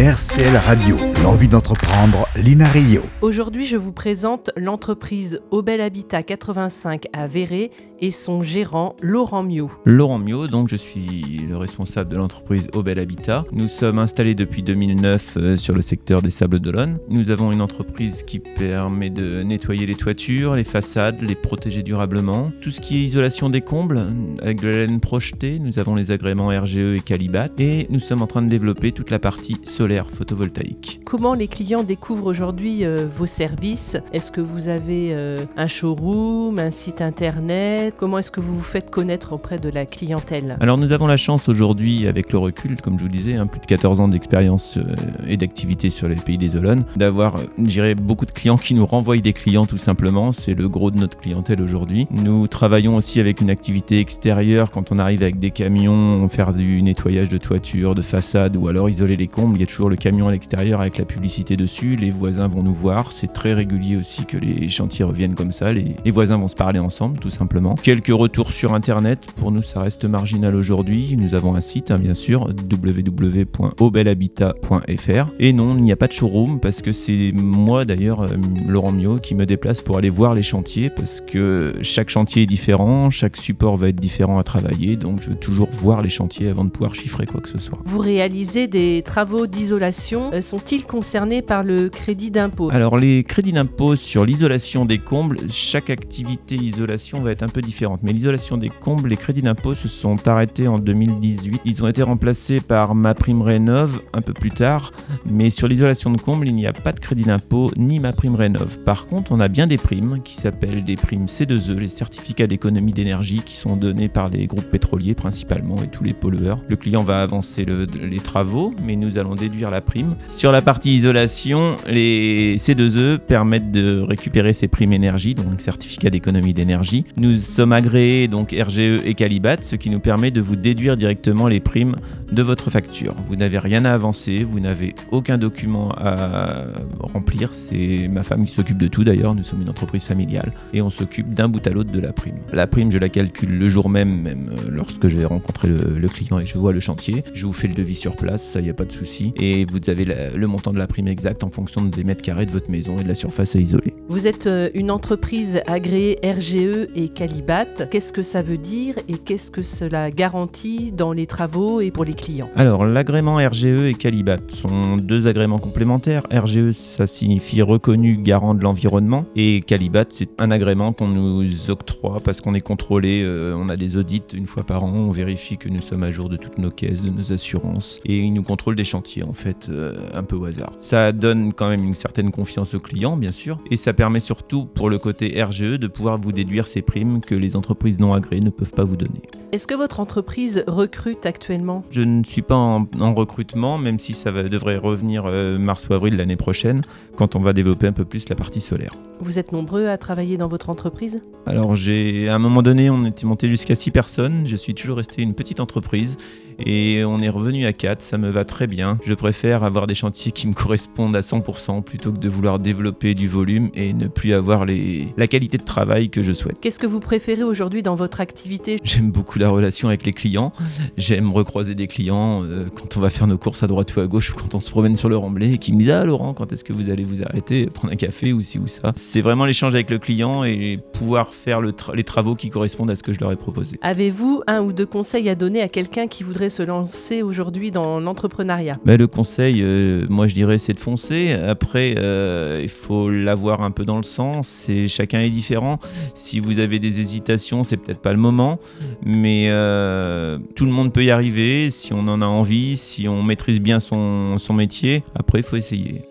RCL Radio, l'envie d'entreprendre, Lina Rio. Aujourd'hui, je vous présente l'entreprise Obel Habitat 85 à Véret et son gérant Laurent Miot. Laurent Miot, donc je suis le responsable de l'entreprise Obel Habitat. Nous sommes installés depuis 2009 euh, sur le secteur des Sables d'Olonne. Nous avons une entreprise qui permet de nettoyer les toitures, les façades, les protéger durablement. Tout ce qui est isolation des combles avec de la laine projetée, nous avons les agréments RGE et Calibat et nous sommes en train de développer toute la partie solaire photovoltaïque. Comment les clients découvrent aujourd'hui euh, vos services? Est-ce que vous avez euh, un showroom, un site internet? Comment est-ce que vous vous faites connaître auprès de la clientèle? Alors nous avons la chance aujourd'hui, avec le recul, comme je vous disais, hein, plus de 14 ans d'expérience euh, et d'activité sur les pays des Olonnes, d'avoir, beaucoup de clients qui nous renvoient des clients tout simplement. C'est le gros de notre clientèle aujourd'hui. Nous travaillons aussi avec une activité extérieure quand on arrive avec des camions, faire du nettoyage de toiture, de façade ou alors isoler les combles. Il y a toujours le camion à l'extérieur avec la publicité dessus. Les voisins vont nous voir. C'est très régulier aussi que les chantiers reviennent comme ça. Les, voisins vont se parler ensemble tout simplement. Quelques retours sur internet. Pour nous, ça reste marginal aujourd'hui. Nous avons un site, hein, bien sûr, www.obelhabitat.fr. Et non, il n'y a pas de showroom parce que c'est moi d'ailleurs, euh, Laurent Miot, qui me déplace pour aller voir les chantiers parce que chaque chantier est différent, chaque support va être différent à travailler. Donc je veux toujours voir les chantiers avant de pouvoir chiffrer quoi que ce soit. Vous réalisez des travaux d'isolation. Euh, Sont-ils concernés par le crédit d'impôt? Alors les crédits d'impôt sur l'isolation des combles, chaque activité isolation va être un peu différente. Mais l'isolation des combles, les crédits d'impôt se sont arrêtés en 2018. Ils ont été remplacés par ma prime rénove un peu plus tard. Mais sur l'isolation de combles, il n'y a pas de crédit d'impôt ni ma prime rénove. Par contre, on a bien des primes qui s'appellent des primes C2E, les certificats d'économie d'énergie qui sont donnés par les groupes pétroliers principalement et tous les pollueurs. Le client va avancer le- les travaux, mais nous allons déduire la prime. Sur la partie isolation, les C2E permettent de récupérer ces primes énergie, donc certificat d'économie d'énergie. Nous sommes agréés donc RGE et Calibat, ce qui nous permet de vous déduire directement les primes de votre facture. Vous n'avez rien à avancer, vous n'avez aucun document à remplir. C'est ma femme qui s'occupe de tout d'ailleurs. Nous sommes une entreprise familiale et on s'occupe d'un bout à l'autre de la prime. La prime, je la calcule le jour même, même lorsque je vais rencontrer le, client et je vois le chantier. Je vous fais le devis sur place, ça y a pas de souci. Et vous avez la- le montant de la prime exact en fonction des mètres carrés de votre maison et de la surface à isoler. Vous êtes euh, une entreprise agréée RGE et Calibat. Qu'est-ce que ça veut dire et qu'est-ce que cela garantit dans les travaux et pour les clients? Alors, l'agrément RGE et Calibat sont deux agréments complémentaires. RGE, ça signifie reconnu garant de l'environnement. Et Calibat, c'est un agrément qu'on nous octroie parce qu'on est contrôlé. euh, on a des audits une fois par an. On vérifie que nous sommes à jour de toutes nos caisses, de nos assurances. Et ils nous contrôlent des chantiers, fait, euh, un peu au hasard. Ça donne quand même une certaine confiance au client, bien sûr. Et ça permet surtout, pour le côté RGE, de pouvoir vous déduire ces primes que les entreprises non agréées ne peuvent pas vous donner. Est-ce que votre entreprise recrute actuellement? Je ne suis pas en, en recrutement, même si ça va- devrait revenir euh, mars ou avril l'année prochaine, quand on va développer un peu plus la partie solaire. Vous êtes nombreux à travailler dans votre entreprise? Alors j'ai, à un moment donné, on était monté jusqu'à 6 personnes. Je suis toujours resté une petite entreprise et on est revenu à 4. Ça me va très bien. Je préfère avoir des chantiers qui me correspondent à 100% plutôt que de vouloir développer du volume et ne plus avoir les, la qualité de travail que je souhaite. Qu'est-ce que vous préférez aujourd'hui dans votre activité? J'aime beaucoup la relation avec les clients. J'aime recroiser des clients euh, quand on va faire nos courses à droite ou à gauche ou quand on se promène sur le remblai et qui me disent Ah Laurent, quand est-ce que vous allez vous arrêter, prendre un café ou ci ou ça? C'est vraiment l'échange avec le client et pouvoir faire le tra- les travaux qui correspondent à ce que je leur ai proposé. Avez-vous un ou deux conseils à donner à quelqu'un qui voudrait se lancer aujourd'hui dans l'entrepreneuriat? Bah, le conseil, euh, moi je dirais, c'est de foncer. Après, euh, il faut l'avoir un peu dans le sens. Et chacun est différent. Si vous avez des hésitations, c'est peut-être pas le moment. Mais euh, tout le monde peut y arriver si on en a envie, si on maîtrise bien son, son métier. Après, il faut essayer.